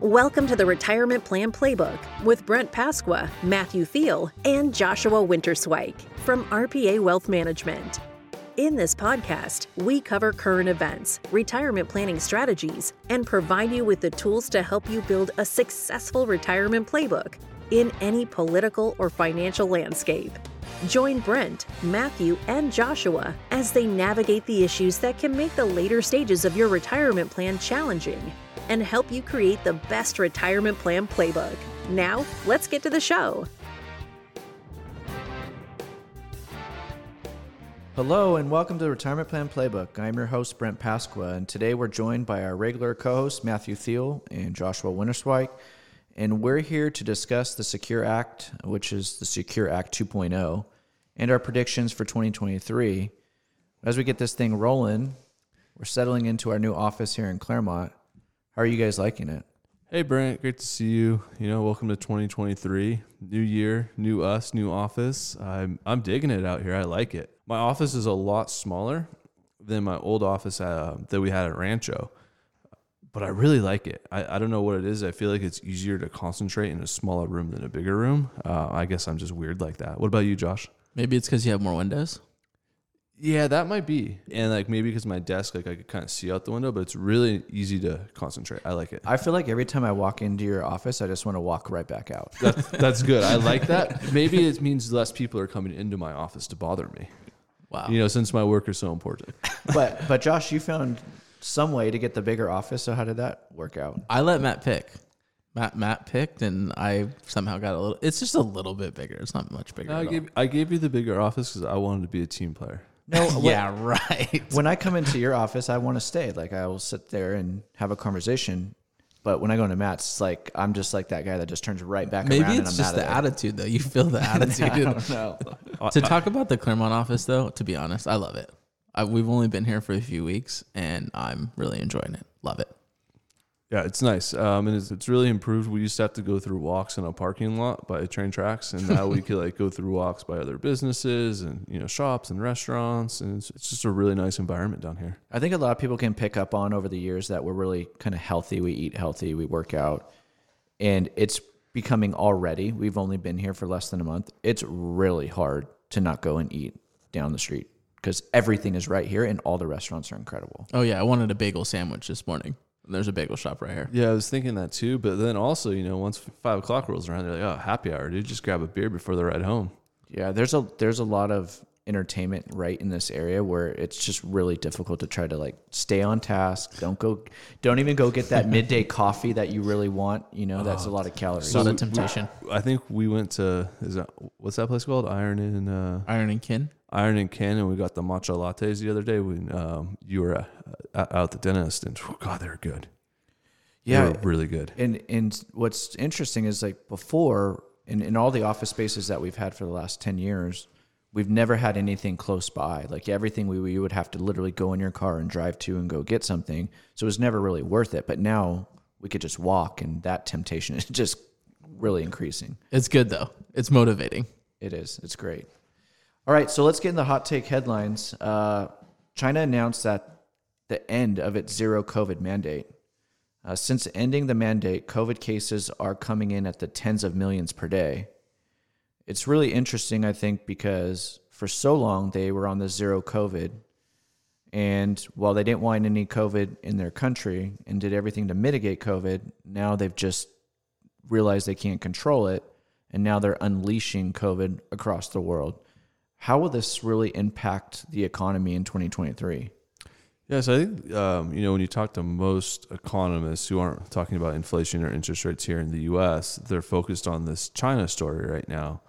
Welcome to the Retirement Plan Playbook with Brent Pasqua, Matthew Thiel, and Joshua Winterswike from RPA Wealth Management. In this podcast, we cover current events, retirement planning strategies, and provide you with the tools to help you build a successful retirement playbook in any political or financial landscape. Join Brent, Matthew, and Joshua as they navigate the issues that can make the later stages of your retirement plan challenging and help you create the best retirement plan playbook. Now, let's get to the show. Hello and welcome to the Retirement Plan Playbook. I'm your host, Brent Pasqua, and today we're joined by our regular co hosts, Matthew Thiel and Joshua Winterswike. And we're here to discuss the Secure Act, which is the Secure Act 2.0, and our predictions for 2023. As we get this thing rolling, we're settling into our new office here in Claremont. How are you guys liking it? Hey Brent, great to see you. You know, welcome to 2023. New year, new us, new office. I'm I'm digging it out here. I like it. My office is a lot smaller than my old office uh, that we had at Rancho, but I really like it. I, I don't know what it is. I feel like it's easier to concentrate in a smaller room than a bigger room. Uh, I guess I'm just weird like that. What about you, Josh? Maybe it's because you have more windows. Yeah, that might be. And like maybe because my desk, like I could kind of see out the window, but it's really easy to concentrate. I like it. I feel like every time I walk into your office, I just want to walk right back out. That's, that's good. I like that. Maybe it means less people are coming into my office to bother me. Wow. You know, since my work is so important. but but Josh, you found some way to get the bigger office. So how did that work out? I let Matt pick. Matt Matt picked, and I somehow got a little. It's just a little bit bigger. It's not much bigger. No, I at all. gave I gave you the bigger office because I wanted to be a team player. No, what- yeah, right. when I come into your office, I want to stay. Like I will sit there and have a conversation. But when I go into Matt's, it's like I'm just like that guy that just turns right back Maybe around. and it's I'm just the attitude, though. You feel the attitude. No, to talk about the Claremont office, though, to be honest, I love it. I, we've only been here for a few weeks, and I'm really enjoying it. Love it. Yeah, it's nice. Um, and it's, it's really improved. We used to have to go through walks in a parking lot by train tracks, and now we could like go through walks by other businesses and you know shops and restaurants, and it's, it's just a really nice environment down here. I think a lot of people can pick up on over the years that we're really kind of healthy. We eat healthy, we work out, and it's becoming already. We've only been here for less than a month. It's really hard to not go and eat down the street because everything is right here, and all the restaurants are incredible. Oh yeah, I wanted a bagel sandwich this morning. There's a bagel shop right here. Yeah, I was thinking that too. But then also, you know, once five o'clock rolls around, they're like, "Oh, happy hour, dude! Just grab a beer before the ride home." Yeah, there's a there's a lot of entertainment right in this area where it's just really difficult to try to like stay on task. Don't go don't even go get that midday coffee that you really want. You know, that's a lot of calories. It's not a temptation. I think we went to is that what's that place called? Iron and uh, Iron and Kin. Iron and Cannon, we got the matcha lattes the other day when um, you were uh, out at the dentist, and oh, God, they were good. They yeah, were really good. and and what's interesting is like before in, in all the office spaces that we've had for the last 10 years we've never had anything close by like everything we, we would have to literally go in your car and drive to and go get something so it was never really worth it but now we could just walk and that temptation is just really increasing It's good though. It's motivating. it is it's great all right so let's get in the hot take headlines uh, china announced that the end of its zero covid mandate uh, since ending the mandate, COVID cases are coming in at the tens of millions per day. It's really interesting, I think, because for so long they were on the zero COVID. And while they didn't want any COVID in their country and did everything to mitigate COVID, now they've just realized they can't control it. And now they're unleashing COVID across the world. How will this really impact the economy in 2023? Yes, I think um, you know when you talk to most economists who aren't talking about inflation or interest rates here in the U.S., they're focused on this China story right now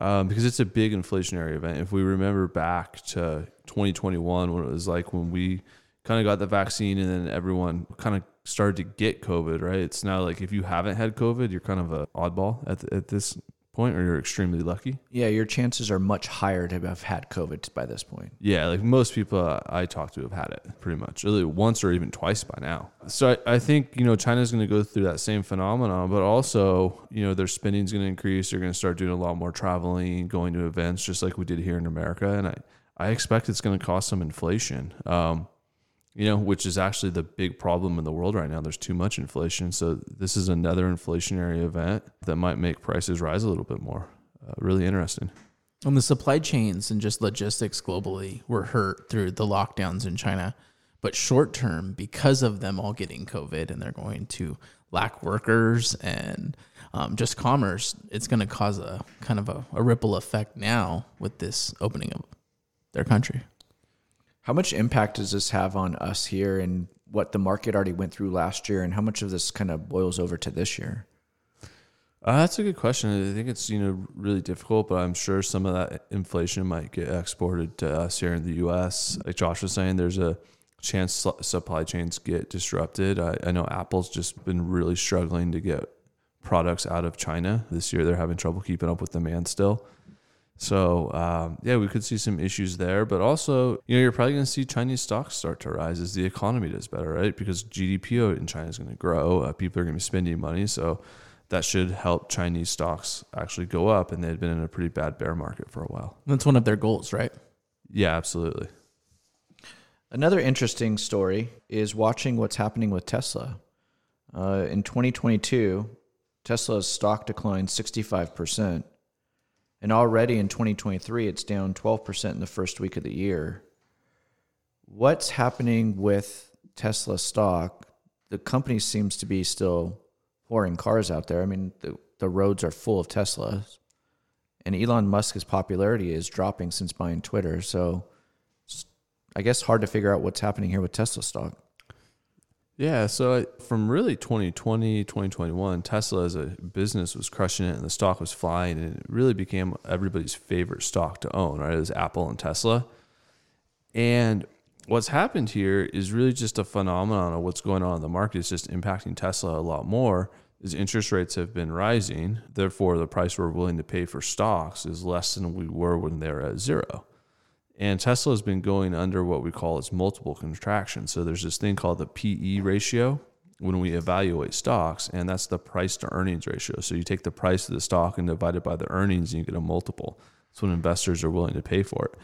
um, because it's a big inflationary event. If we remember back to 2021, when it was like when we kind of got the vaccine and then everyone kind of started to get COVID, right? It's now like if you haven't had COVID, you're kind of an oddball at the, at this point, or you're extremely lucky. Yeah, your chances are much higher to have had COVID by this point. Yeah, like most people I talk to have had it pretty much, really once or even twice by now. So I, I think you know China's going to go through that same phenomenon, but also you know their spending's going to increase. They're going to start doing a lot more traveling, going to events, just like we did here in America, and I I expect it's going to cause some inflation. Um, you know, which is actually the big problem in the world right now. There's too much inflation. So this is another inflationary event that might make prices rise a little bit more. Uh, really interesting. And the supply chains and just logistics globally were hurt through the lockdowns in China. But short term, because of them all getting COVID and they're going to lack workers and um, just commerce, it's going to cause a kind of a, a ripple effect now with this opening of their country. How much impact does this have on us here and what the market already went through last year, and how much of this kind of boils over to this year? Uh, that's a good question. I think it's you know really difficult, but I'm sure some of that inflation might get exported to us here in the U.S. Like Josh was saying, there's a chance supply chains get disrupted. I, I know Apple's just been really struggling to get products out of China this year. They're having trouble keeping up with demand still. So um, yeah, we could see some issues there, but also you know you're probably going to see Chinese stocks start to rise as the economy does better, right? Because GDP in China is going to grow, uh, people are going to be spending money, so that should help Chinese stocks actually go up. And they've been in a pretty bad bear market for a while. That's one of their goals, right? Yeah, absolutely. Another interesting story is watching what's happening with Tesla. Uh, in 2022, Tesla's stock declined 65%. And already in 2023, it's down 12% in the first week of the year. What's happening with Tesla stock? The company seems to be still pouring cars out there. I mean, the, the roads are full of Teslas. And Elon Musk's popularity is dropping since buying Twitter. So I guess, hard to figure out what's happening here with Tesla stock. Yeah, so from really 2020, 2021, Tesla as a business was crushing it and the stock was flying and it really became everybody's favorite stock to own, right? It was Apple and Tesla. And what's happened here is really just a phenomenon of what's going on in the market. It's just impacting Tesla a lot more is interest rates have been rising. Therefore, the price we're willing to pay for stocks is less than we were when they were at zero. And Tesla has been going under what we call its multiple contraction. So there's this thing called the PE ratio when we evaluate stocks, and that's the price to earnings ratio. So you take the price of the stock and divide it by the earnings, and you get a multiple. That's what investors are willing to pay for it.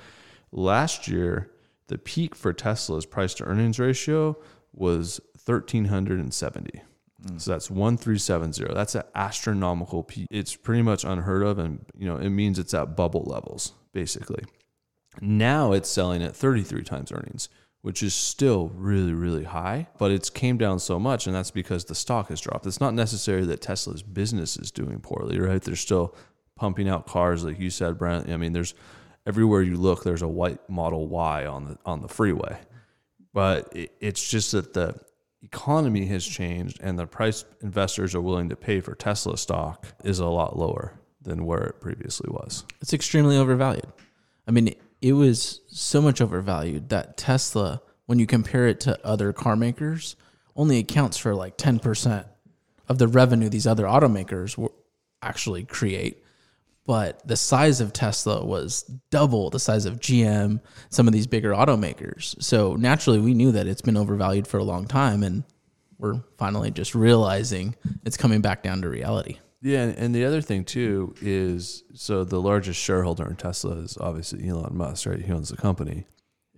Last year, the peak for Tesla's price to earnings ratio was 1370. Mm. So that's 1370. That's an astronomical peak. It's pretty much unheard of and you know, it means it's at bubble levels basically. Now it's selling at 33 times earnings, which is still really, really high, but it's came down so much, and that's because the stock has dropped. It's not necessarily that Tesla's business is doing poorly, right? They're still pumping out cars, like you said, Brent. I mean, there's everywhere you look, there's a white Model Y on the on the freeway, but it, it's just that the economy has changed, and the price investors are willing to pay for Tesla stock is a lot lower than where it previously was. It's extremely overvalued. I mean, it was so much overvalued that Tesla, when you compare it to other car makers, only accounts for like 10% of the revenue these other automakers will actually create. But the size of Tesla was double the size of GM, some of these bigger automakers. So naturally, we knew that it's been overvalued for a long time, and we're finally just realizing it's coming back down to reality. Yeah, and the other thing too is so the largest shareholder in Tesla is obviously Elon Musk, right? He owns the company,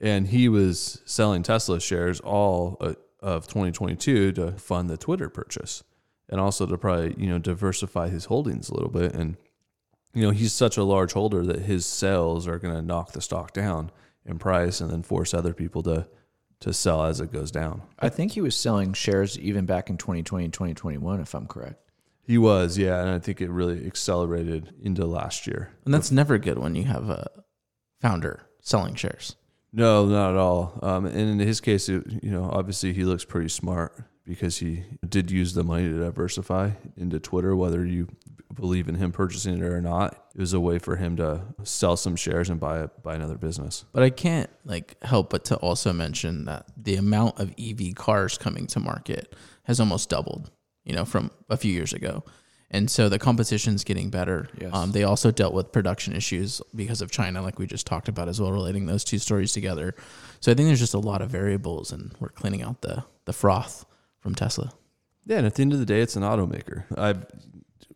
and he was selling Tesla shares all uh, of 2022 to fund the Twitter purchase, and also to probably you know diversify his holdings a little bit. And you know he's such a large holder that his sales are going to knock the stock down in price, and then force other people to to sell as it goes down. I think he was selling shares even back in 2020 and 2021, if I'm correct. He was, yeah, and I think it really accelerated into last year. And that's never good when you have a founder selling shares. No, not at all. Um, and in his case, it, you know, obviously he looks pretty smart because he did use the money to diversify into Twitter, whether you believe in him purchasing it or not. It was a way for him to sell some shares and buy buy another business. But I can't like help but to also mention that the amount of EV cars coming to market has almost doubled you know, from a few years ago. And so the competition's getting better. Yes. Um, they also dealt with production issues because of China, like we just talked about as well, relating those two stories together. So I think there's just a lot of variables, and we're cleaning out the the froth from Tesla. Yeah, and at the end of the day, it's an automaker. I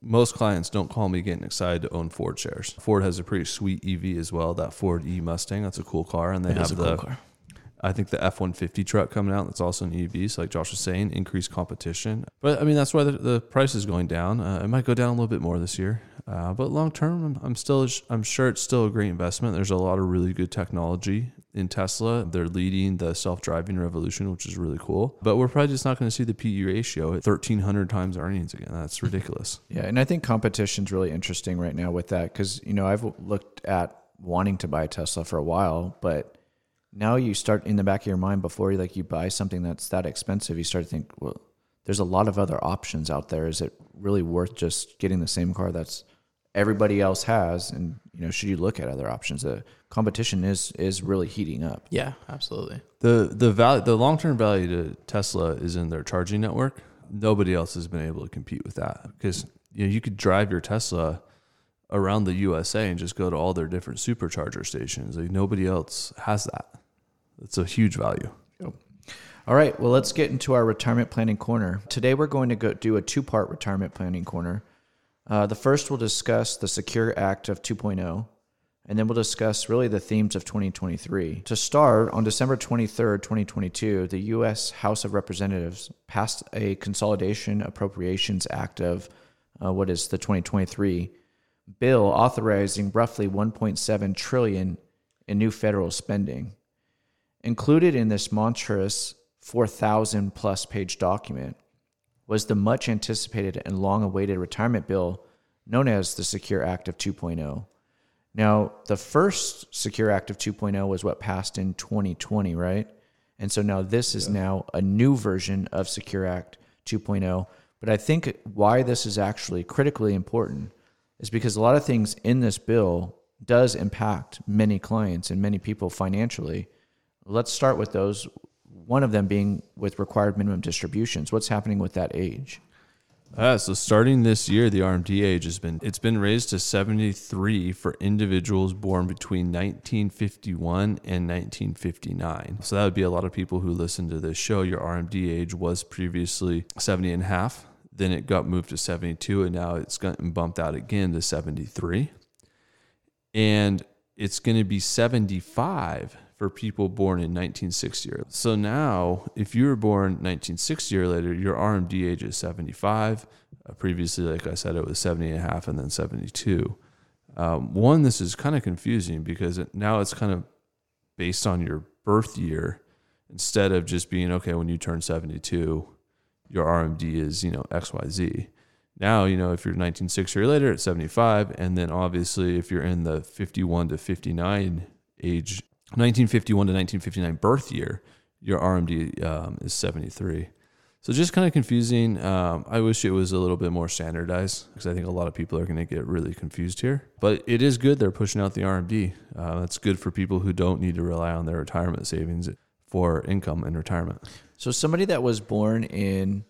most clients don't call me getting excited to own Ford shares. Ford has a pretty sweet EV as well, that Ford E Mustang. That's a cool car, and they It have a cool the car. I think the F one fifty truck coming out that's also an EV, so like Josh was saying, increased competition. But I mean that's why the, the price is going down. Uh, it might go down a little bit more this year, uh, but long term, I'm, I'm still I'm sure it's still a great investment. There's a lot of really good technology in Tesla. They're leading the self driving revolution, which is really cool. But we're probably just not going to see the PE ratio at 1,300 times earnings again. That's ridiculous. Yeah, and I think competition's really interesting right now with that because you know I've looked at wanting to buy a Tesla for a while, but now you start in the back of your mind before you like you buy something that's that expensive, you start to think, well, there's a lot of other options out there. Is it really worth just getting the same car that's everybody else has? And you know, should you look at other options? The competition is is really heating up. Yeah, absolutely. The the value the long term value to Tesla is in their charging network. Nobody else has been able to compete with that because you know you could drive your Tesla around the USA and just go to all their different supercharger stations. Like nobody else has that. It's a huge value. All right, well, let's get into our retirement planning corner. Today, we're going to go do a two part retirement planning corner. Uh, the first, we'll discuss the Secure Act of 2.0, and then we'll discuss really the themes of 2023. To start, on December 23rd, 2022, the U.S. House of Representatives passed a Consolidation Appropriations Act of uh, what is the 2023 bill authorizing roughly 1.7 trillion in new federal spending. Included in this monstrous 4,000 plus page document was the much anticipated and long awaited retirement bill known as the Secure Act of 2.0. Now, the first Secure Act of 2.0 was what passed in 2020, right? And so now this is now a new version of Secure Act 2.0. But I think why this is actually critically important is because a lot of things in this bill does impact many clients and many people financially. Let's start with those. One of them being with required minimum distributions. What's happening with that age? Ah, so starting this year, the RMD age has been it's been raised to 73 for individuals born between 1951 and 1959. So that would be a lot of people who listen to this show. Your RMD age was previously 70 and a half. Then it got moved to 72, and now it's gotten bumped out again to 73. And it's going to be 75 for people born in 1960 or so now if you were born 1960 or later your rmd age is 75 uh, previously like i said it was 70 and a half and then 72 um, one this is kind of confusing because it, now it's kind of based on your birth year. Instead of just being okay when you turn 72 your rmd is you know xyz now you know if you're 1960 or later it's 75 and then obviously if you're in the 51 to 59 age 1951 to 1959 birth year, your RMD um, is 73. So just kind of confusing. Um, I wish it was a little bit more standardized because I think a lot of people are going to get really confused here. But it is good they're pushing out the RMD. Uh, that's good for people who don't need to rely on their retirement savings for income in retirement. So somebody that was born in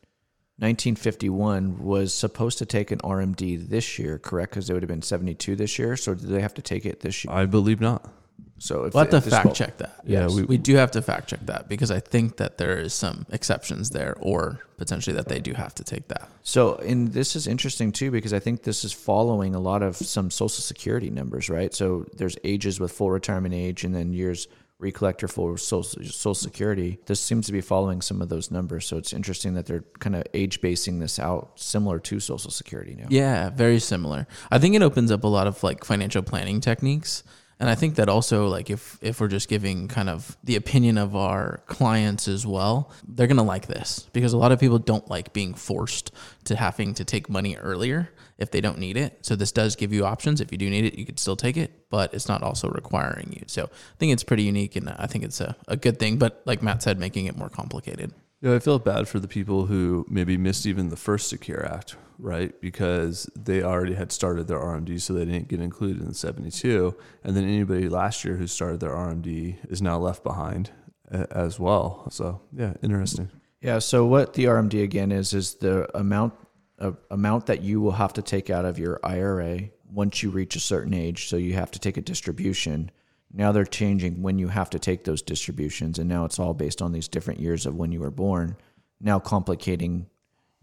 1951 was supposed to take an RMD this year, correct? Because they would have been 72 this year. So did they have to take it this year? I believe not. So if We'll have to if fact check that. Yeah, Yes. we, We do have to fact check that because I think that there is some exceptions there, or potentially that they do have to take that. So, and this is interesting too because I think this is following a lot of some Social Security numbers, right? So there's ages with full retirement age, and then years recollector for Social, Social Security. This seems to be following some of those numbers. So it's interesting that they're kind of age basing this out, similar to Social Security now. Yeah, very similar. I think it opens up a lot of like financial planning techniques. And I think that also like if if we're just giving kind of the opinion of our clients as well, they're going to like this because a lot of people don't like being forced to having to take money earlier if they don't need it. So this does give you options. If you do need it, you could still take it, but it's not also requiring you. So I think it's pretty unique and I think it's a, a good thing, but like Matt said, making it more complicated. Yeah, I feel bad for the people who maybe missed even the first Secure Act, right? Because they already had started their RMD, so they didn't get included in 72. And then anybody last year who started their RMD is now left behind as well. So, yeah, interesting. Yeah. So what the RMD again is is the amount of amount that you will have to take out of your IRA once you reach a certain age. So you have to take a distribution. Now they're changing when you have to take those distributions, and now it's all based on these different years of when you were born. Now complicating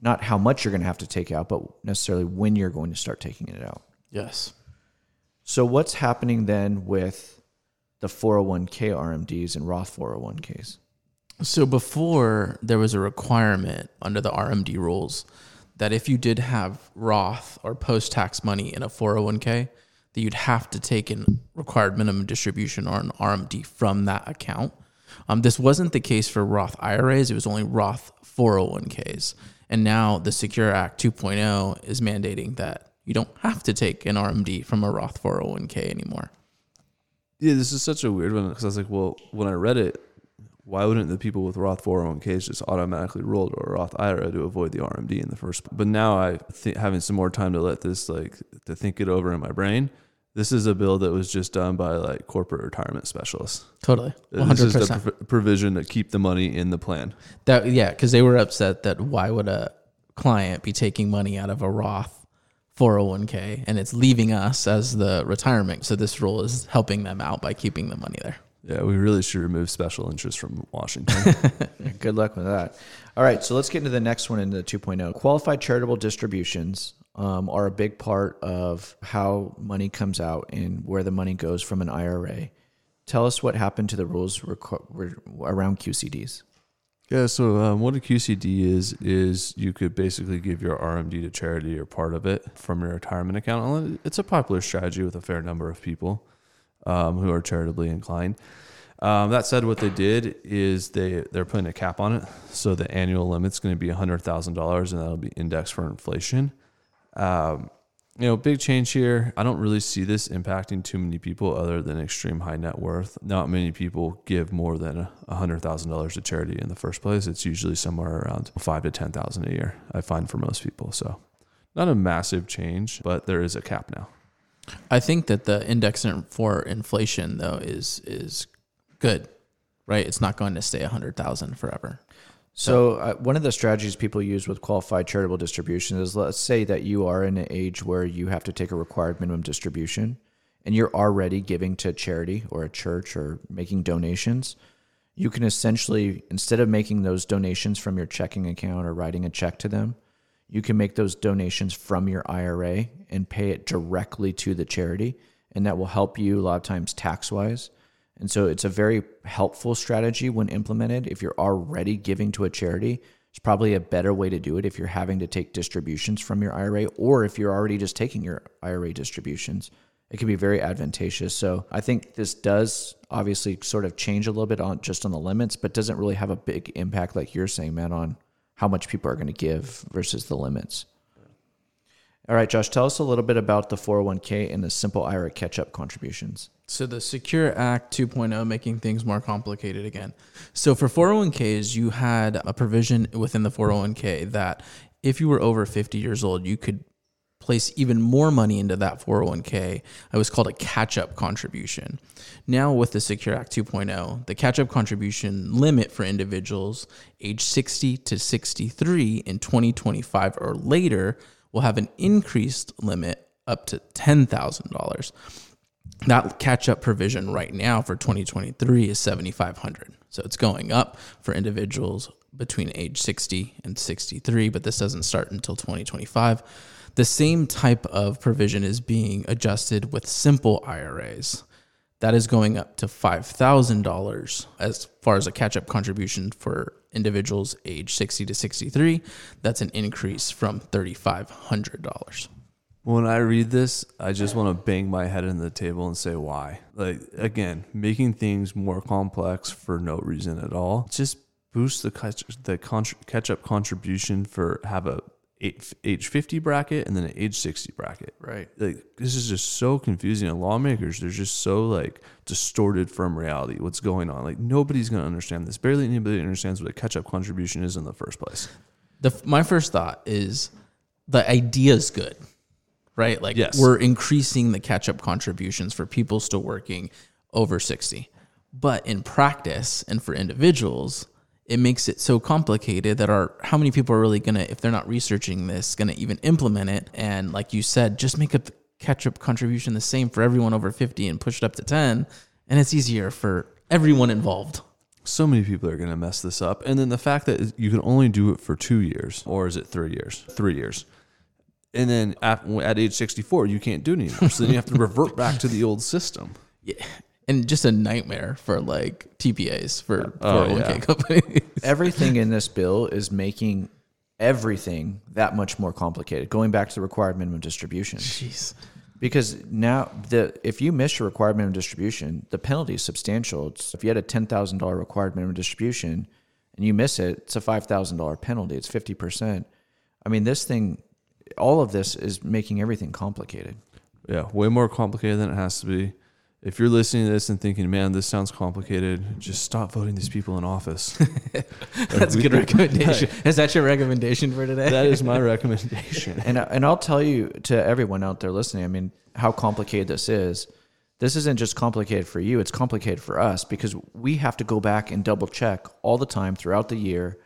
not how much you're going to have to take out, but necessarily when you're going to start taking it out. Yes. So what's happening then with the 401k RMDs and Roth 401ks? So before there was a requirement under the RMD rules that if you did have Roth or post-tax money in a 401k, that you'd have to take an required minimum distribution or an RMD from that account. Um, this wasn't the case for Roth IRAs; it was only Roth 401ks. And now the Secure Act 2.0 is mandating that you don't have to take an RMD from a Roth 401k anymore. Yeah, this is such a weird one because I was like, well, when I read it, why wouldn't the people with Roth 401ks just automatically roll to a Roth IRA to avoid the RMD in the first? But now I think having some more time to let this like to think it over in my brain. This is a bill that was just done by like corporate retirement specialists. Totally, one This is the percent. provision to keep the money in the plan. That yeah, because they were upset that why would a client be taking money out of a Roth 401k and it's leaving us as the retirement. So this rule is helping them out by keeping the money there. Yeah, we really should remove special interest from Washington. Good luck with that. All right, so let's get into the next one in the 2.0. Qualified charitable distributions um, are a big part of how money comes out and where the money goes from an IRA. Tell us what happened to the rules reco- re- around QCDs. Yeah, so um, what a QCD is is you could basically give your RMD to charity or part of it from your retirement account. It's a popular strategy with a fair number of people um, who are charitably inclined. Um, that said, what they did is they they're putting a cap on it, so the annual limit's going to be hundred thousand dollars, and that'll be indexed for inflation. Um, you know, big change here. I don't really see this impacting too many people other than extreme high net worth. Not many people give more than a hundred thousand dollars to charity in the first place. It's usually somewhere around five to ten thousand a year. I find for most people. So, not a massive change, but there is a cap now. I think that the index for inflation though is is good, right? It's not going to stay a hundred thousand forever. So, uh, one of the strategies people use with qualified charitable distribution is let's say that you are in an age where you have to take a required minimum distribution and you're already giving to a charity or a church or making donations. You can essentially, instead of making those donations from your checking account or writing a check to them, you can make those donations from your IRA and pay it directly to the charity. And that will help you a lot of times tax wise. And so it's a very helpful strategy when implemented. If you're already giving to a charity, it's probably a better way to do it if you're having to take distributions from your IRA or if you're already just taking your IRA distributions. It can be very advantageous. So I think this does obviously sort of change a little bit on just on the limits, but doesn't really have a big impact like you're saying, man, on how much people are going to give versus the limits. All right, Josh, tell us a little bit about the 401k and the simple IRA catch up contributions. So the Secure Act 2.0 making things more complicated again. So for 401ks, you had a provision within the 401k that if you were over 50 years old, you could place even more money into that 401k. It was called a catch-up contribution. Now with the Secure Act 2.0, the catch-up contribution limit for individuals age 60 to 63 in 2025 or later will have an increased limit up to $10,000 that catch up provision right now for 2023 is 7500 so it's going up for individuals between age 60 and 63 but this doesn't start until 2025 the same type of provision is being adjusted with simple iras that is going up to $5000 as far as a catch up contribution for individuals age 60 to 63 that's an increase from $3500 When I read this, I just want to bang my head in the table and say why. Like again, making things more complex for no reason at all. Just boost the catch, the catch up contribution for have a eight, age 50 bracket and then an age 60 bracket. right Like this is just so confusing and lawmakers they're just so like distorted from reality what's going on. Like nobody's going to understand this. Barely anybody understands what a catch up contribution is in the first place. the my first thought is the idea is good, right? Like Yes. we're increasing the catch up contributions for people still working over 60. But in practice and for individuals, it makes it so complicated that our how many people are really gonna, if they're not researching this, gonna even implement it. And like you said, just make a catch up contribution the same for everyone over 50 and push it up to 10. And it's easier for everyone involved. So many people are going to mess this up. And then the fact that you can only do it for two years, or is it three years? Three years. And then at, at age 64, you can't do it anymore. So then you have to revert back to the old system. Yeah. And just a nightmare for like TPAs for Oh, 401k yeah. companies. everything in this bill is making everything that much more complicated. Going back to the required minimum distribution, Jeez. because now the if you miss your required minimum distribution, the penalty is substantial. It's, if you had a ten thousand dollar required minimum distribution and you miss it, it's a five thousand dollar penalty. It's fifty percent. I mean, this thing, all of this is making everything complicated. Yeah, way more complicated than it has to be. If you're listening to this and thinking, "Man, this sounds complicated," just stop voting these people in office. That's a good recommendation. Is that your recommendation for today? that is my recommendation. And uh, and I'll tell you to everyone out there listening. I mean, how complicated this is. This isn't just complicated for you; it's complicated for us because we have to go back and double check all the time throughout the year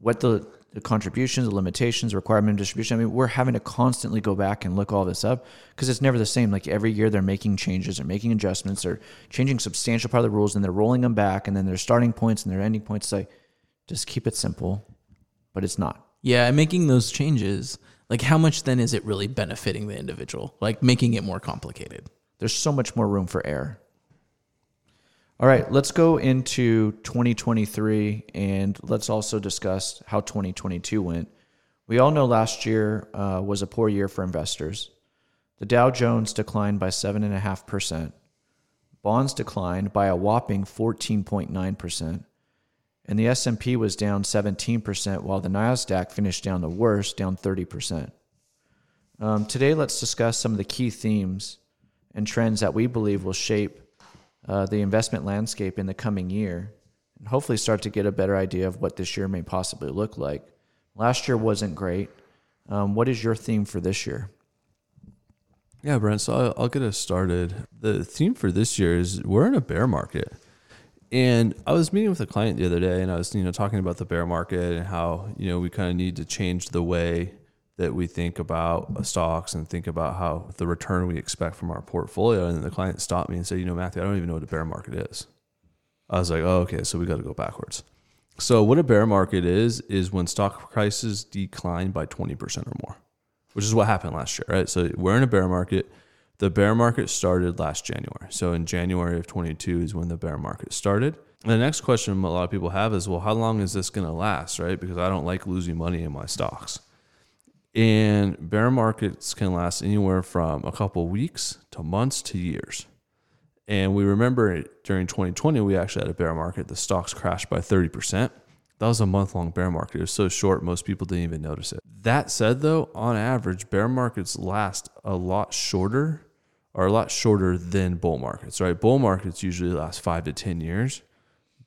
what the, the contributions, the limitations, requirement of distribution. I mean, we're having to constantly go back and look all this up because it's never the same. Like every year, they're making changes, they're making adjustments, they're changing substantial part of the rules, and they're rolling them back, and then their starting points and their ending points. It's like, just keep it simple, but it's not. Yeah, and making those changes, like how much then is it really benefiting the individual? Like making it more complicated. There's so much more room for error. All right, let's go into 2023 and let's also discuss how 2022 went. We all know last year uh, was a poor year for investors. The Dow Jones declined by 7.5%. Bonds declined by a whopping 14.9%. And the S&P was down 17% while the Nasdaq finished down the worst, down 30%. Um, today, let's discuss some of the key themes and trends that we believe will shape uh, the investment landscape in the coming year and hopefully start to get a better idea of what this year may possibly look like. Last year wasn't great. Um, what is your theme for this year? Yeah, Brent. So I'll, I'll get us started. The theme for this year is we're in a bear market, and I was meeting with a client the other day, and I was you know talking about the bear market and how you know we kind of need to change the way that we think about stocks and think about how the return we expect from our portfolio. And then the client stopped me and said, "You know, Matthew, I don't even know what a bear market is." I was like, "Oh, okay, so we got to go backwards." So what a bear market is is when stock prices decline by twenty percent or more which is what happened last year, right? So we're in a bear market. The bear market started last January. So in January of 22 is when the bear market started. And the next question a lot of people have is, well, how long is this going to last, right? Because I don't like losing money in my stocks. And bear markets can last anywhere from a couple weeks to months to years. And we remember during 2020, we actually had a bear market. The stocks crashed by 30%. That was a month long bear market. It was so short, most people didn't even notice it. That said, though, on average, bear markets last a lot shorter or a lot shorter than bull markets, right? Bull markets usually last five to 10 years.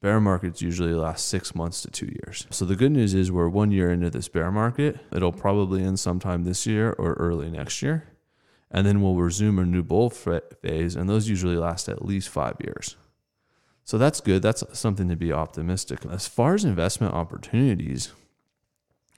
Bear markets usually last six months to two years. So the good news is we're one year into this bear market. It'll probably end sometime this year or early next year. And then we'll resume a new bull phase, and those usually last at least five years. So that's good. That's something to be optimistic. As far as investment opportunities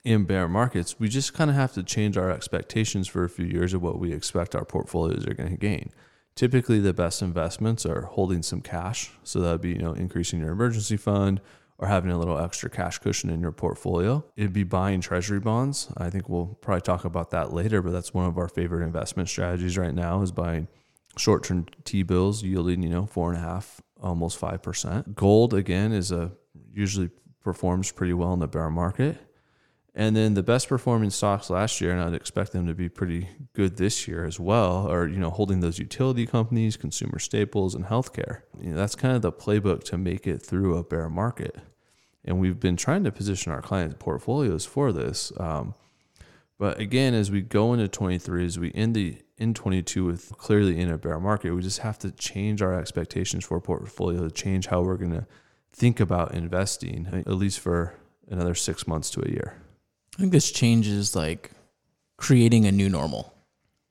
in bear markets, we just kind of have to change our expectations for a few years of what we expect our portfolios are going to gain. Typically, the best investments are holding some cash. So that'd be, you know, increasing your emergency fund or having a little extra cash cushion in your portfolio. It'd be buying treasury bonds. I think we'll probably talk about that later, but that's one of our favorite investment strategies right now is buying short-term T-bills yielding, you know, four and a half, almost five percent. Gold again is a usually performs pretty well in the bear market. And then the best performing stocks last year, and I'd expect them to be pretty good this year as well, are you know holding those utility companies, consumer staples, and healthcare. You know, that's kind of the playbook to make it through a bear market. And we've been trying to position our clients' portfolios for this. Um, but again, as we go into 23, as we end the in 22 with clearly in a bear market, we just have to change our expectations for a portfolio, change how we're going to think about investing, at least for another six months to a year. I think this change is like creating a new normal,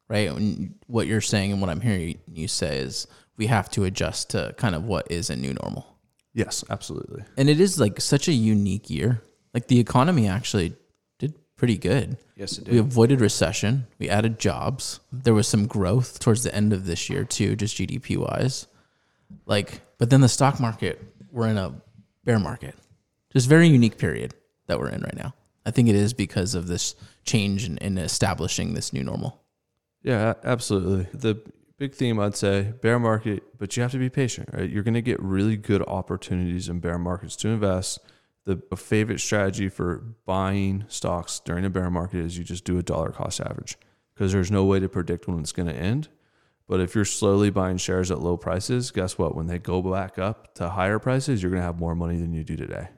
right? And what you're saying and what I'm hearing you say is we have to adjust to kind of what is a new normal. Yes, absolutely. And it is like such a unique year. Like the economy actually did pretty good. Yes, it did. We avoided recession. We added jobs. There was some growth towards the end of this year too, just GDP wise. Like, but then the stock market, we're in a bear market. Just very unique period that we're in right now. I think it is because of this change in, in establishing this new normal. Yeah, absolutely. The big theme I'd say bear market, but you have to be patient, right? You're going to get really good opportunities in bear markets to invest. The favorite strategy for buying stocks during a bear market is you just do a dollar cost average because there's no way to predict when it's going to end. But if you're slowly buying shares at low prices, guess what? When they go back up to higher prices, you're going to have more money than you do today.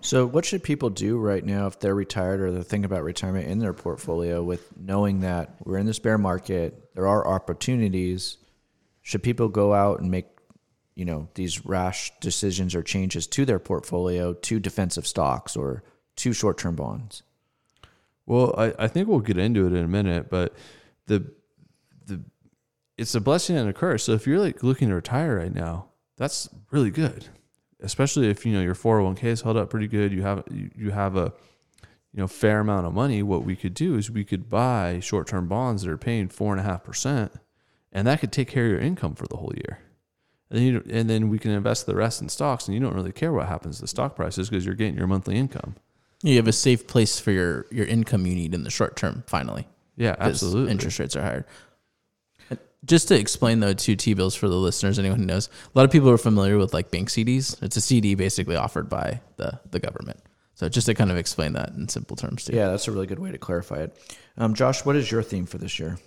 So, what should people do right now if they're retired or they're thinking about retirement in their portfolio with knowing that we're in this bear market, there are opportunities? Should people go out and make, you know, these rash decisions or changes to their portfolio to defensive stocks or to short term bonds? Well, I, I think we'll get into it in a minute, but the the it's a blessing and a curse. So if you're like looking to retire right now, that's really good especially if you know your 401k is held up pretty good you have you, have a you know fair amount of money what we could do is we could buy short-term bonds that are paying four and a half percent and that could take care of your income for the whole year and then, you, and then we can invest the rest in stocks and you don't really care what happens to the stock prices because you're getting your monthly income You have a safe place for your, your income you need in the short term, finally. yeah absolutely Interest rates are higher. Just to explain though to T bills for the listeners, anyone who knows, a lot of people are familiar with like bank CDs. It's a CD basically offered by the the government. So just to kind of explain that in simple terms too. Yeah, that's a really good way to clarify it. Um, Josh, what is your theme for this year?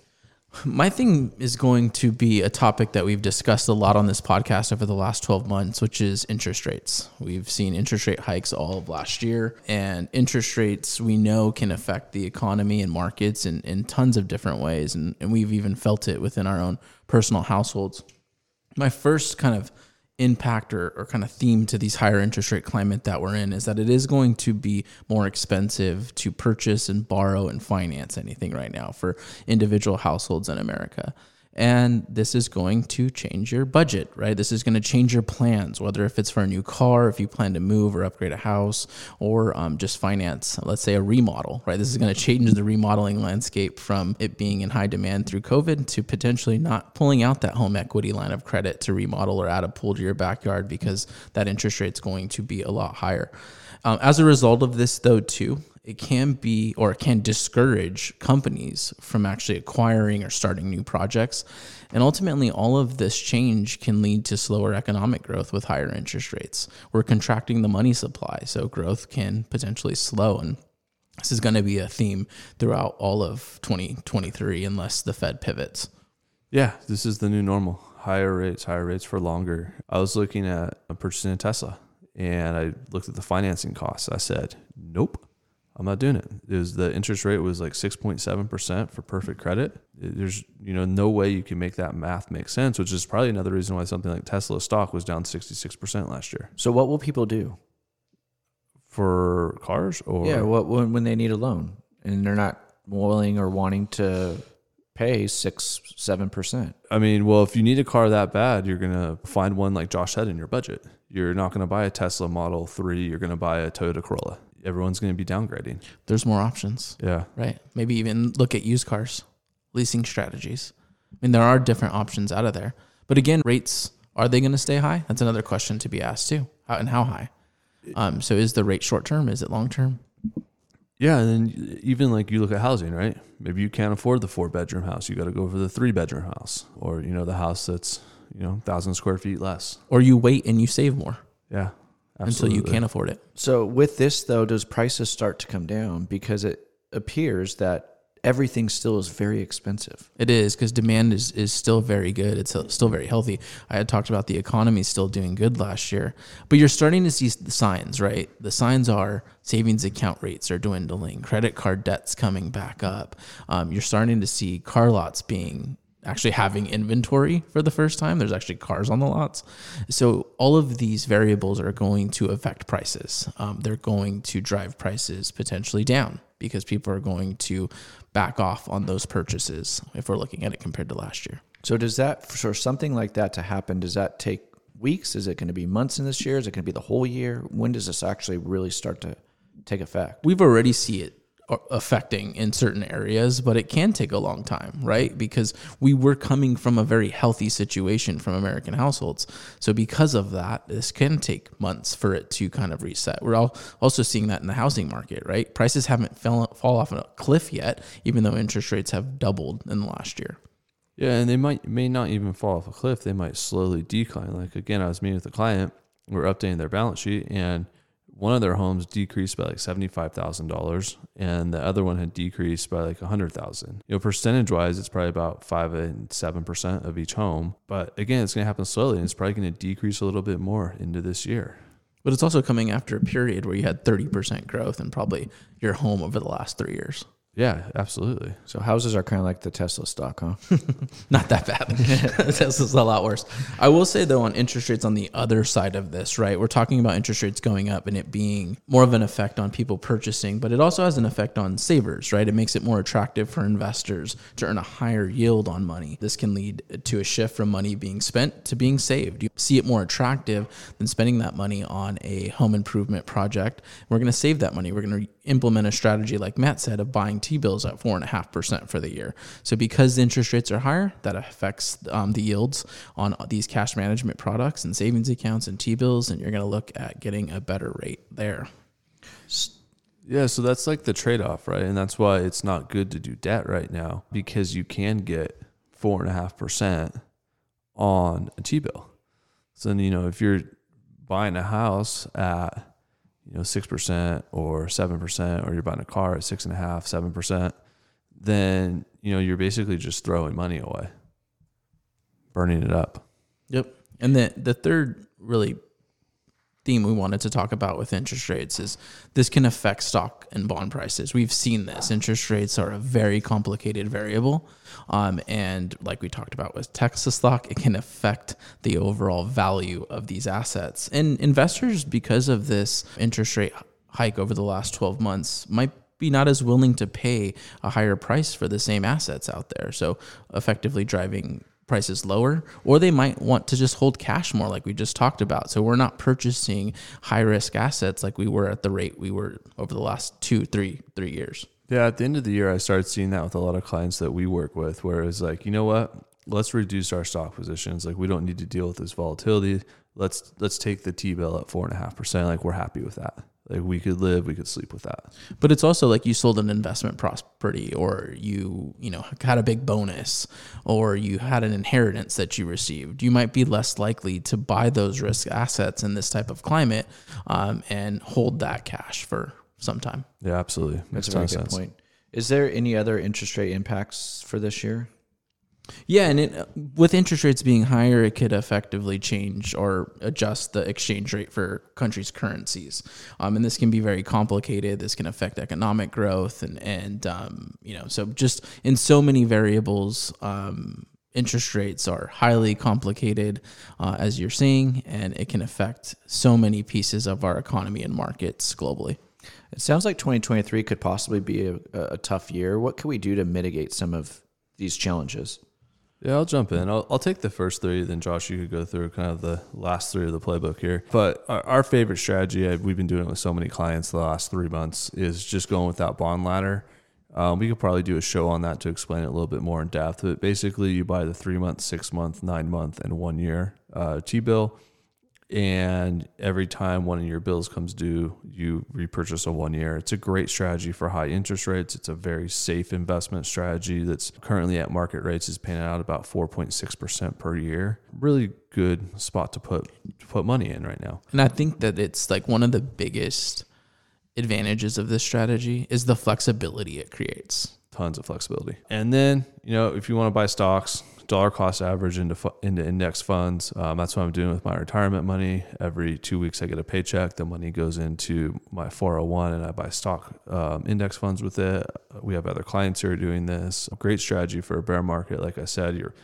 My thing is going to be a topic that we've discussed a lot on this podcast over the last 12 months, which is interest rates. We've seen interest rate hikes all of last year, and interest rates we know can affect the economy and markets in, in tons of different ways. And, and we've even felt it within our own personal households. My first kind of impact or, or kind of theme to these higher interest rate climate that we're in is that it is going to be more expensive to purchase and borrow and finance anything right now for individual households in America. And this is going to change your budget, right? This is going to change your plans, whether if it's for a new car, if you plan to move or upgrade a house, or um, just finance, let's say a remodel, right? This is going to change the remodeling landscape from it being in high demand through COVID to potentially not pulling out that home equity line of credit to remodel or add a pool to your backyard because that interest rate is going to be a lot higher. Um, as a result of this, though, too, it can be or it can discourage companies from actually acquiring or starting new projects. And ultimately, all of this change can lead to slower economic growth with higher interest rates. We're contracting the money supply, so growth can potentially slow. And this is going to be a theme throughout all of 2023 unless the Fed pivots. Yeah, this is the new normal. Higher rates, higher rates for longer. I was looking at purchasing a Tesla and I looked at the financing costs. I said, nope, I'm not doing it. It was the interest rate was like 6.7% for perfect credit. There's, you know, no way you can make that math make sense, which is probably another reason why something like Tesla stock was down 66% last year So, what will people do? for cars or yeah, what when, when they need a loan and they're not willing or wanting to pay six, seven percent? I mean, well, if you need a car that bad, you're going to find one like Josh said in your budget. You're not going to buy a Tesla Model 3, you're going to buy a Toyota Corolla. Everyone's going to be downgrading. There's more options. Yeah. right? Maybe even look at used cars, leasing strategies. I mean, there are different options out of there. But again, rates are they going to stay high? That's another question to be asked too. How, and how high? Um, so is the rate short term? Is it long term? Yeah, and then even like you look at housing, right? Maybe you can't afford the four bedroom house. You got to go for the three bedroom house, or you know the house that's you know thousand square feet less. Or you wait and you save more Yeah, until you can't afford it. So, with this though, does prices start to come down because it appears that everything still is very expensive? It is because demand is, is still very good. It's still very healthy. I had talked about the economy still doing good last year, but you're starting to see the signs, right? The signs are savings account rates are dwindling, credit card debts coming back up. Um, you're starting to see car lots being actually having inventory for the first time. There's actually cars on the lots. So all of these variables are going to affect prices. Um, they're going to drive prices potentially down because people are going to back off on those purchases if we're looking at it compared to last year. So, does that for something like that to happen? Does that take weeks? Is it going to be months in this year? Is it going to be the whole year? When does this actually really start to take effect? We've already see it affecting in certain areas, but it can take a long time, right? Because we were coming from a very healthy situation from American households. So because of that, this can take months for it to kind of reset. We're all also seeing that in the housing market, right? Prices haven't fell fall off a cliff yet, even though interest rates have doubled in the last year. Yeah, and they might may not even fall off a cliff. They might slowly decline. Like again, I was meeting with a client. We're updating their balance sheet, and one of their homes decreased by like seventy five thousand dollars, and the other one had decreased by like a hundred thousand. You know, percentage wise, it's probably about five and seven percent of each home. But again, it's going to happen slowly, and it's probably going to decrease a little bit more into this year. But it's also coming after a period where you had 30% growth in probably your home over the last three years. Yeah, absolutely. So houses are kind of like the Tesla stock, huh? Not that bad. Tesla's a lot worse. I will say though, on interest rates on the other side of this, right? We're talking about interest rates going up and it being more of an effect on people purchasing, but it also has an effect on savers, right? It makes it more attractive for investors to earn a higher yield on money. This can lead to a shift from money being spent to being saved. You see it more attractive than spending that money on a home improvement project. We're going to save that money. We're going to implement a strategy like Matt said of buying T bills at four and a half percent for the year. So because the interest rates are higher, that affects um, the yields on these cash management products and savings accounts and T bills, and you're going to look at getting a better rate there. Yeah, so that's like the trade off, right? And that's why it's not good to do debt right now because you can get four and a half percent on a T bill. So then, you know, if you're buying a house at you know six percent or seven percent, or you're buying a car at six and a half, seven percent, then you know you're basically just throwing money away, burning it up. Yep. And then the third really theme we wanted to talk about with interest rates is this can affect stock and bond prices. We've seen this. Interest rates are a very complicated variable. Um, and like we talked about with Tesla stock, it can affect the overall value of these assets. And investors, because of this interest rate hike over the last 12 months, might be not as willing to pay a higher price for the same assets out there. So effectively driving prices lower, or they might want to just hold cash more, like we just talked about. So we're not purchasing high risk assets like we were at the rate we were over the last two, three, three years. Yeah, at the end of the year, I started seeing that with a lot of clients that we work with, where it's like, you know what, let's reduce our stock positions. Like we don't need to deal with this volatility. Let's let's take the T bill at four and a half percent. Like we're happy with that. Like we could live, we could sleep with that. But it's also like you sold an investment property or you, you know, had a big bonus or you had an inheritance that you received. You might be less likely to buy those risk assets in this type of climate um, and hold that cash for some time. Yeah, absolutely. Makes That's a very good sense. point. Is there any other interest rate impacts for this year? Yeah, and it, with interest rates being higher, it could effectively change or adjust the exchange rate for countries' currencies, um, and this can be very complicated. This can affect economic growth, and and um, you know, so just in so many variables, um, interest rates are highly complicated, uh, as you're seeing, and it can affect so many pieces of our economy and markets globally. It sounds like 2023 could possibly be a, a tough year. What can we do to mitigate some of these challenges? Yeah, I'll jump in. I'll, I'll take the first three, then Josh, you could go through kind of the last three of the playbook here. But our, our favorite strategy, we've been doing it with so many clients the last three months, is just going with that bond ladder. Um, we could probably do a show on that to explain it a little bit more in depth. But basically, you buy the three month, six month, nine month, and one year uh, T bill and every time one of your bills comes due, you repurchase a one year. It's a great strategy for high interest rates. It's a very safe investment strategy that's currently at market rates is paying out about 4.6% per year. Really good spot to put to put money in right now. And I think that it's like one of the biggest advantages of this strategy is the flexibility it creates. Tons of flexibility. And then, you know, if you want to buy stocks, dollar cost average into into index funds. Um, that's what I'm doing with my retirement money. Every two weeks, I get a paycheck. The money goes into my 401, and I buy stock um, index funds with it. We have other clients who are doing this. Great strategy for a bear market. Like I said, you're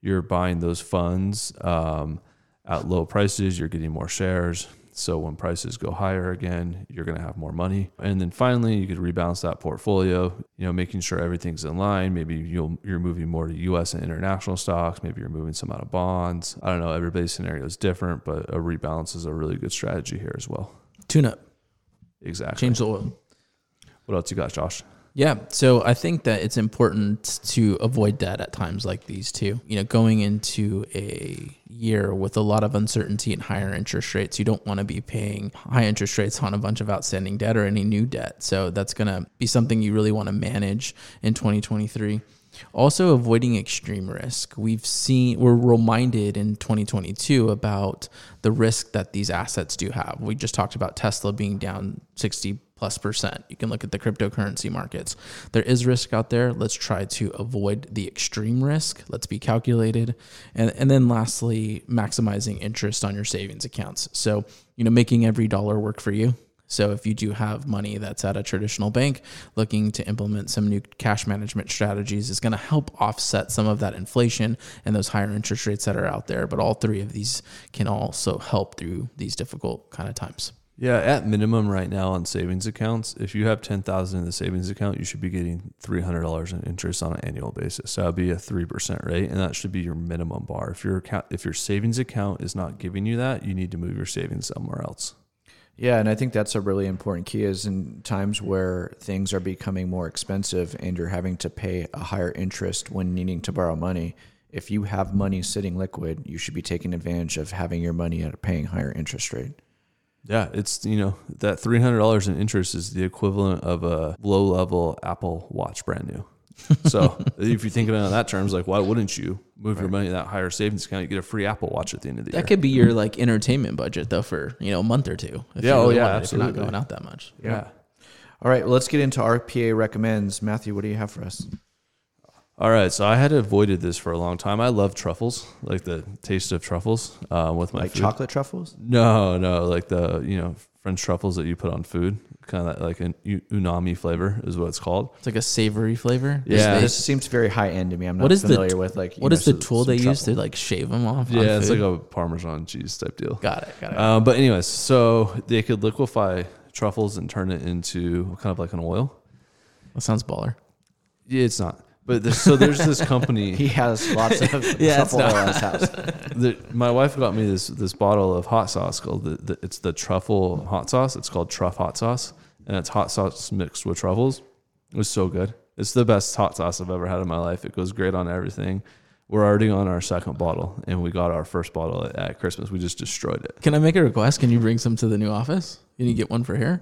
you're buying those funds um, at low prices. You're getting more shares. So when prices go higher again, you're going to have more money. And then finally, you could rebalance that portfolio, you know, making sure everything's in line. Maybe you'll, you're moving more to US and international stocks. Maybe you're moving some out of bonds. I don't know. Everybody's scenario is different, but a rebalance is a really good strategy here as well. Tune up. Exactly. Change the oil. What else you got, Josh? Yeah. So I think that it's important to avoid debt at times like these too. You know, going into a year with a lot of uncertainty and higher interest rates, you don't want to be paying high interest rates on a bunch of outstanding debt or any new debt. So that's going to be something you really want to manage in 2023. Also, avoiding extreme risk. We've seen, we're reminded in 2022 about the risk that these assets do have. We just talked about Tesla being down 60 plus percent. You can look at the cryptocurrency markets. There is risk out there. Let's try to avoid the extreme risk. Let's be calculated. And, and then lastly, maximizing interest on your savings accounts. So, you know, making every dollar work for you. So if you do have money that's at a traditional bank looking to implement some new cash management strategies, is going to help offset some of that inflation and those higher interest rates that are out there. But all three of these can also help through these difficult kind of times. Yeah, at minimum right now on savings accounts, if you have ten thousand in the savings account, you should be getting three hundred dollars in interest on an annual basis. So that'd be a three percent rate, and that should be your minimum bar. If your account, if your savings account is not giving you that, you need to move your savings somewhere else. Yeah, and I think that's a really important key is in times where things are becoming more expensive and you're having to pay a higher interest when needing to borrow money. If you have money sitting liquid, you should be taking advantage of having your money at a paying higher interest rate. Yeah, it's you know that three hundred dollars in interest is the equivalent of a low level Apple Watch brand new. So if you think about it in that terms, like why wouldn't you move your money in that higher savings account? You get a free Apple Watch at the end of the year. That could be your like entertainment budget though for you know a month or two. If Yeah, you oh, really yeah, want it, if you're not going out that much. yeah. All right, well, let's get into RPA recommends. Matthew, what do you have for us? All right, so I had avoided this for a long time. I love truffles, like the taste of truffles um, with my Like food. chocolate truffles? No, no, like the you know French truffles that you put on food, kind of like an u- umami flavor is what it's called. It's like a savory flavor. Yeah. Just This seems very high end to me. I'm not What is the familiar t- with like. you What know, is the some- tool some they use to like shave them off? on Yeah, it's food? like a Parmesan cheese type deal. got it, got it. Um, but anyways, so they could liquefy truffles and turn it into kind of like an oil. that sounds baller. Yeah, it's not. But there's, so there's this company. He has lots of Yeah, it's truffle oil in his house. the, my wife got me this this bottle of hot sauce called the, the it's the truffle hot sauce. It's called Truff hot sauce, and it's hot sauce mixed with truffles. It was so good. It's the best hot sauce I've ever had in my life. It goes great on everything. We're already on our second bottle, and we got our first bottle at, at Christmas. We just destroyed it. Can I make a request? Can you bring some to the new office? Can you get one for here?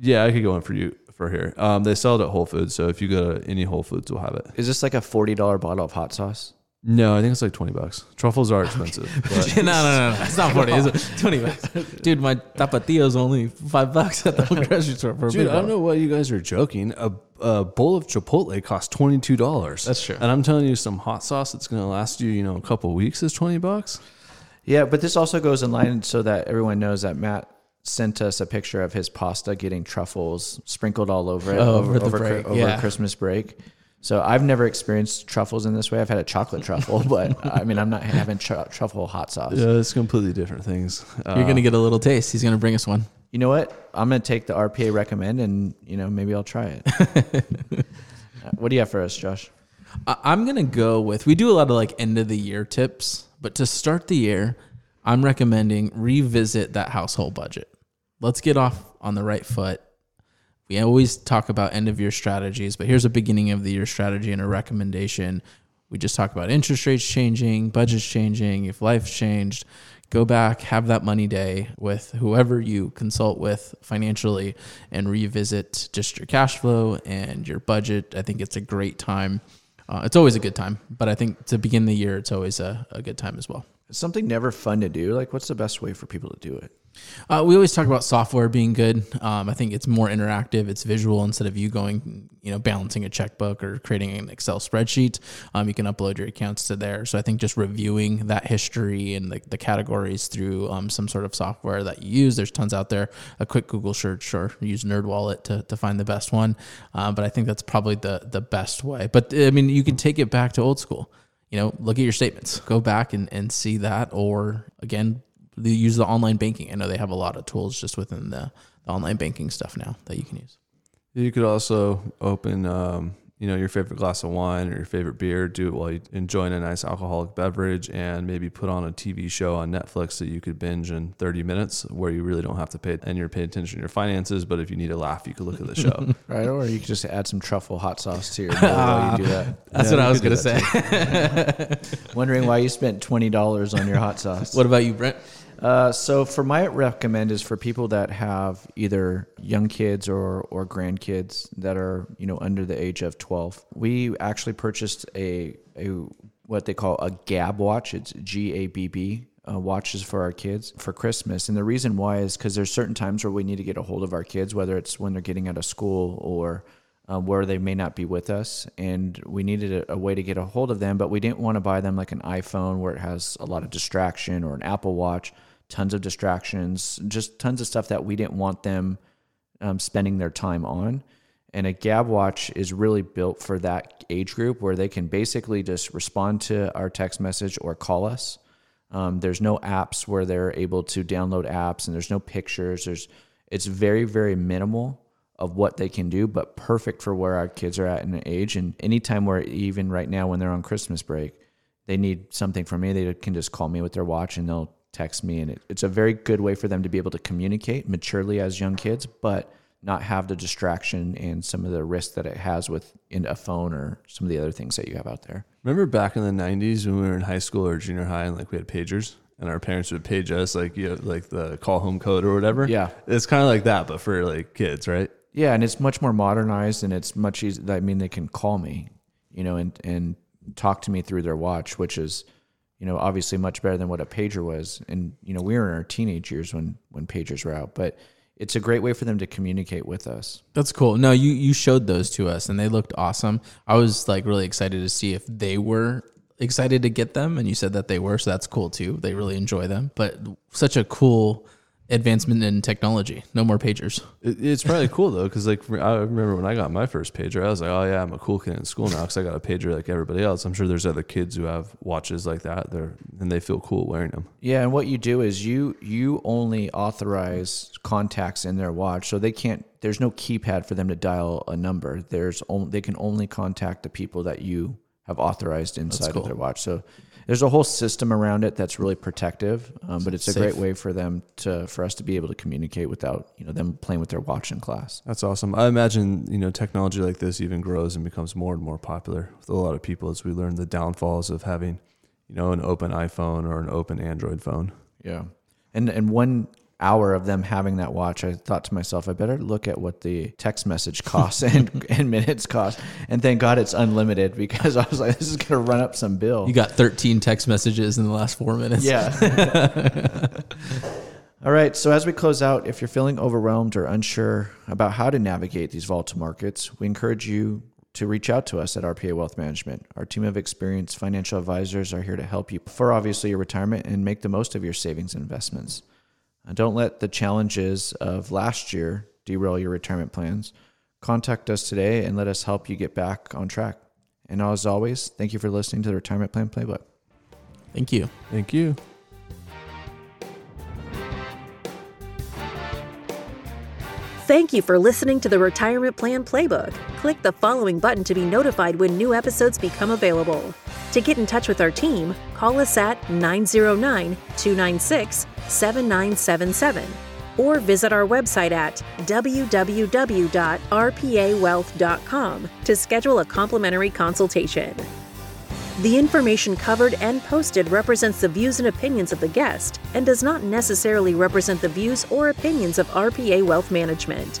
Yeah, I could go in for you for here. Um, they sell it at Whole Foods, so if you go to any Whole Foods, we'll have it. Is this like a forty dollar bottle of hot sauce? No, I think it's like twenty bucks. Truffles are expensive. no, no, no, no. It's not forty. It's twenty bucks. Dude, my tapatio's only five bucks at the grocery store for Dude, I don't know why you guys are joking. A, a bowl of Chipotle costs twenty two dollars. That's true. And I'm telling you, some hot sauce that's going to last you, you know, a couple weeks is twenty bucks. Yeah, but this also goes in line so that everyone knows that Matt sent us a picture of his pasta getting truffles sprinkled all over it Oh, over, over the over, break, over yeah. Christmas break. So I've never experienced truffles in this way. I've had a chocolate truffle, but I mean, I'm not having tr- truffle hot sauce. Yeah, it's completely different things. Uh, You're gonna get a little taste. He's gonna bring us one. You know what? I'm gonna take the RPA recommend, and you know maybe I'll try it. Uh, what do you have for us, Josh? I- I'm gonna go with. We do a lot of like end of the year tips, but to start the year, I'm recommending revisit that household budget. Let's get off on the right foot. We always talk about end of year strategies, but here's a beginning of the year strategy and a recommendation. We just talk about interest rates changing, budgets changing, if life's changed. Go back, have that money day with whoever you consult with financially and revisit just your cash flow and your budget. I think it's a great time. Uh, it's always a good time, but I think to begin the year, it's always a, a good time as well. Something never fun to do. Like, what's the best way for people to do it? Uh, we always talk about software being good. Um, I think it's more interactive. It's visual instead of you going, you know, balancing a checkbook or creating an Excel spreadsheet. Um, you can upload your accounts to there. So I think just reviewing that history and the, the categories through um, some sort of software that you use. There's tons out there. A quick Google search or use NerdWallet to, to find the best one. Uh, but I think that's probably the the best way. But I mean, you can take it back to old school. You know, look at your statements. Go back and, and see that. Or again, use the online banking. I know they have a lot of tools just within the, the online banking stuff now that you can use. You could also open, um, you know, your favorite glass of wine or your favorite beer. Do it while you're enjoying a nice alcoholic beverage, and maybe put on a TV show on Netflix that you could binge in 30 minutes, where you really don't have to pay and you're paying attention to your finances. But if you need a laugh, you could look at the show. Right, or you could just add some truffle hot sauce to your meal while you do that. That's Yeah, what I was going to say. Wondering why you spent twenty dollars on your hot sauce. what about you, Brent? Uh, so for my recommend is for people that have either young kids or or grandkids that are you know under the age of 12. We actually purchased a a what they call a Gabb watch. It's G A B B. Uh, watches for our kids for Christmas, and the reason why is because there's certain times where we need to get a hold of our kids, whether it's when they're getting out of school or uh, where they may not be with us, and we needed a, a, way to get a hold of them, but we didn't want to buy them like an iPhone where it has a lot of distraction or an Apple Watch, tons of distractions, just tons of stuff that we didn't want them um, spending their time on. And a Gabb Watch is really built for that age group where they can basically just respond to our text message or call us um, there's no apps where they're able to download apps, and there's no pictures. There's it's very very minimal of what they can do, but perfect for where our kids are at in age. And anytime where even right now when they're on Christmas break, they need something from me, they can just call me with their watch and they'll text me, and it, it's a very good way for them to be able to communicate maturely as young kids, but not have the distraction and some of the risk that it has with in a phone or some of the other things that you have out there. Remember back in the '90s when we were in high school or junior high, and like we had pagers, and our parents would page us like you know, like the call home code or whatever. Yeah, it's kind of like that, but for like kids, right? Yeah, and it's much more modernized, and it's much easier. I mean, they can call me, you know, and and talk to me through their watch, which is, you know, obviously much better than what a pager was. And you know, we were in our teenage years when when pagers were out, but it's a great way for them to communicate with us. That's cool. No, you you showed those to us and they looked awesome. I was like really excited to see if they were excited to get them and you said that they were, so that's cool too. They really enjoy them. But such a cool advancement in technology. No more pagers. It, it's probably cool though, because like I remember when I got my first pager, I was like, oh yeah, I'm a cool kid in school now because I got a pager like everybody else. I'm sure there's other kids who have watches like that, there and they feel cool wearing them. Yeah, and what you do is you you only authorize contacts in their watch, so they can't. There's no keypad for them to dial a number. There's only they can only contact the people that you have authorized inside cool. of their watch. So there's a whole system around it that's really protective, um, but it's Safe. a great way for them to for us to be able to communicate without you know them playing with their watch in class. That's awesome. I imagine you know technology like this even grows and becomes more and more popular with a lot of people as we learn the downfalls of having you know an open iPhone or an open Android phone. Yeah, and and one hour of them having that watch, I thought to myself, I better look at what the text message costs and, and minutes cost. And thank God it's unlimited because I was like, this is going to run up some bill. You got 13 text messages in the last four minutes. Yeah. All right. So as we close out, if you're feeling overwhelmed or unsure about how to navigate these volatile markets, we encourage you to reach out to us at RPA Wealth Management. Our team of experienced financial advisors are here to help you for obviously your retirement and make the most of your savings and investments. Uh, don't let the challenges of last year derail your retirement plans. Contact us today and let us help you get back on track. And as always, thank you for listening to the Retirement Plan Playbook. Thank you. Thank you. Thank you for listening to the Retirement Plan Playbook. Click the following button to be notified when new episodes become available. To get in touch with our team, call us at 909 296 7977 or visit our website at www.rpawealth.com to schedule a complimentary consultation. The information covered and posted represents the views and opinions of the guest and does not necessarily represent the views or opinions of RPA Wealth Management.